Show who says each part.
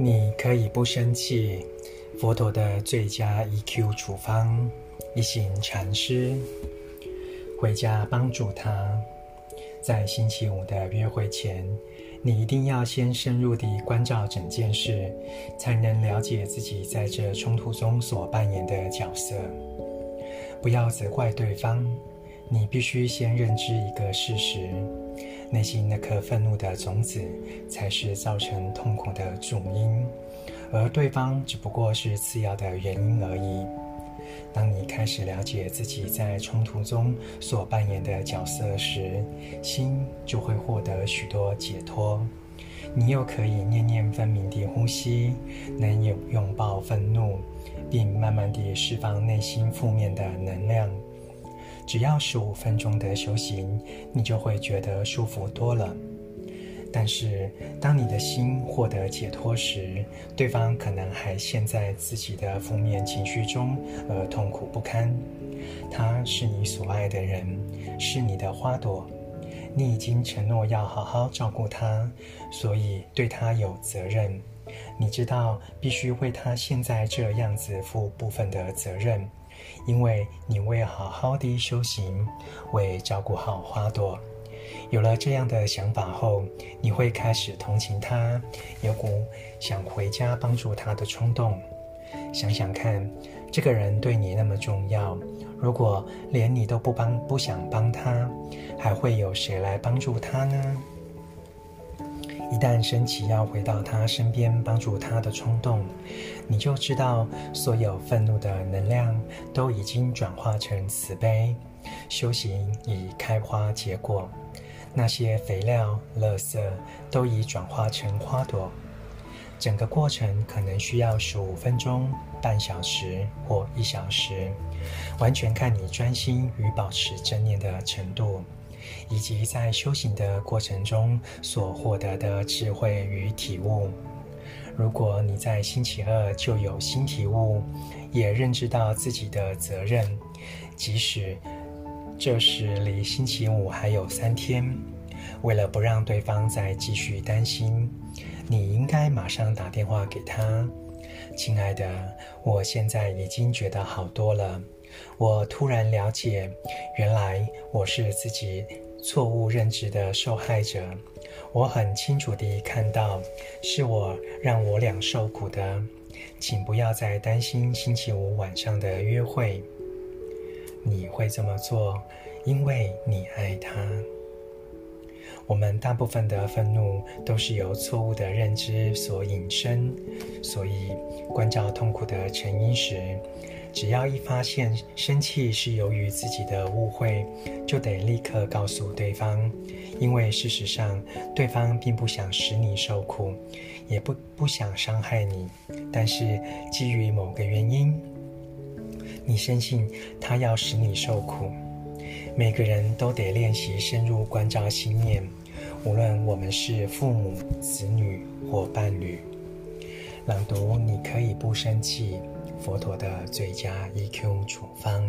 Speaker 1: 你可以不生气。佛陀的最佳 EQ 处方，一行禅师回家帮助他。在星期五的约会前，你一定要先深入地关照整件事，才能了解自己在这冲突中所扮演的角色。不要责怪对方，你必须先认知一个事实：内心那颗愤怒的种子，才是造成痛苦的主因。而对方只不过是次要的原因而已。当你开始了解自己在冲突中所扮演的角色时，心就会获得许多解脱。你又可以念念分明地呼吸，能有拥抱愤怒，并慢慢地释放内心负面的能量。只要十五分钟的修行，你就会觉得舒服多了。但是，当你的心获得解脱时，对方可能还陷在自己的负面情绪中而痛苦不堪。他是你所爱的人，是你的花朵，你已经承诺要好好照顾他，所以对他有责任。你知道必须为他现在这样子负部分的责任，因为你为好好的修行，为照顾好花朵。有了这样的想法后，你会开始同情他，有股想回家帮助他的冲动。想想看，这个人对你那么重要，如果连你都不帮、不想帮他，还会有谁来帮助他呢？一旦升起要回到他身边帮助他的冲动，你就知道所有愤怒的能量都已经转化成慈悲，修行已开花结果。那些肥料、垃圾都已转化成花朵，整个过程可能需要十五分钟、半小时或一小时，完全看你专心与保持正念的程度，以及在修行的过程中所获得的智慧与体悟。如果你在星期二就有新体悟，也认知到自己的责任，即使这时离星期五还有三天，为了不让对方再继续担心，你应该马上打电话给他。亲爱的，我现在已经觉得好多了。我突然了解，原来我是自己错误认知的受害者。我很清楚地看到，是我让我俩受苦的。请不要再担心星期五晚上的约会。你会这么做，因为你爱他。我们大部分的愤怒都是由错误的认知所引生，所以关照痛苦的成因时，只要一发现生气是由于自己的误会，就得立刻告诉对方，因为事实上对方并不想使你受苦，也不不想伤害你，但是基于某个原因。你深信他要使你受苦，每个人都得练习深入关照心念，无论我们是父母、子女或伴侣。朗读，你可以不生气。佛陀的最佳 EQ 处方。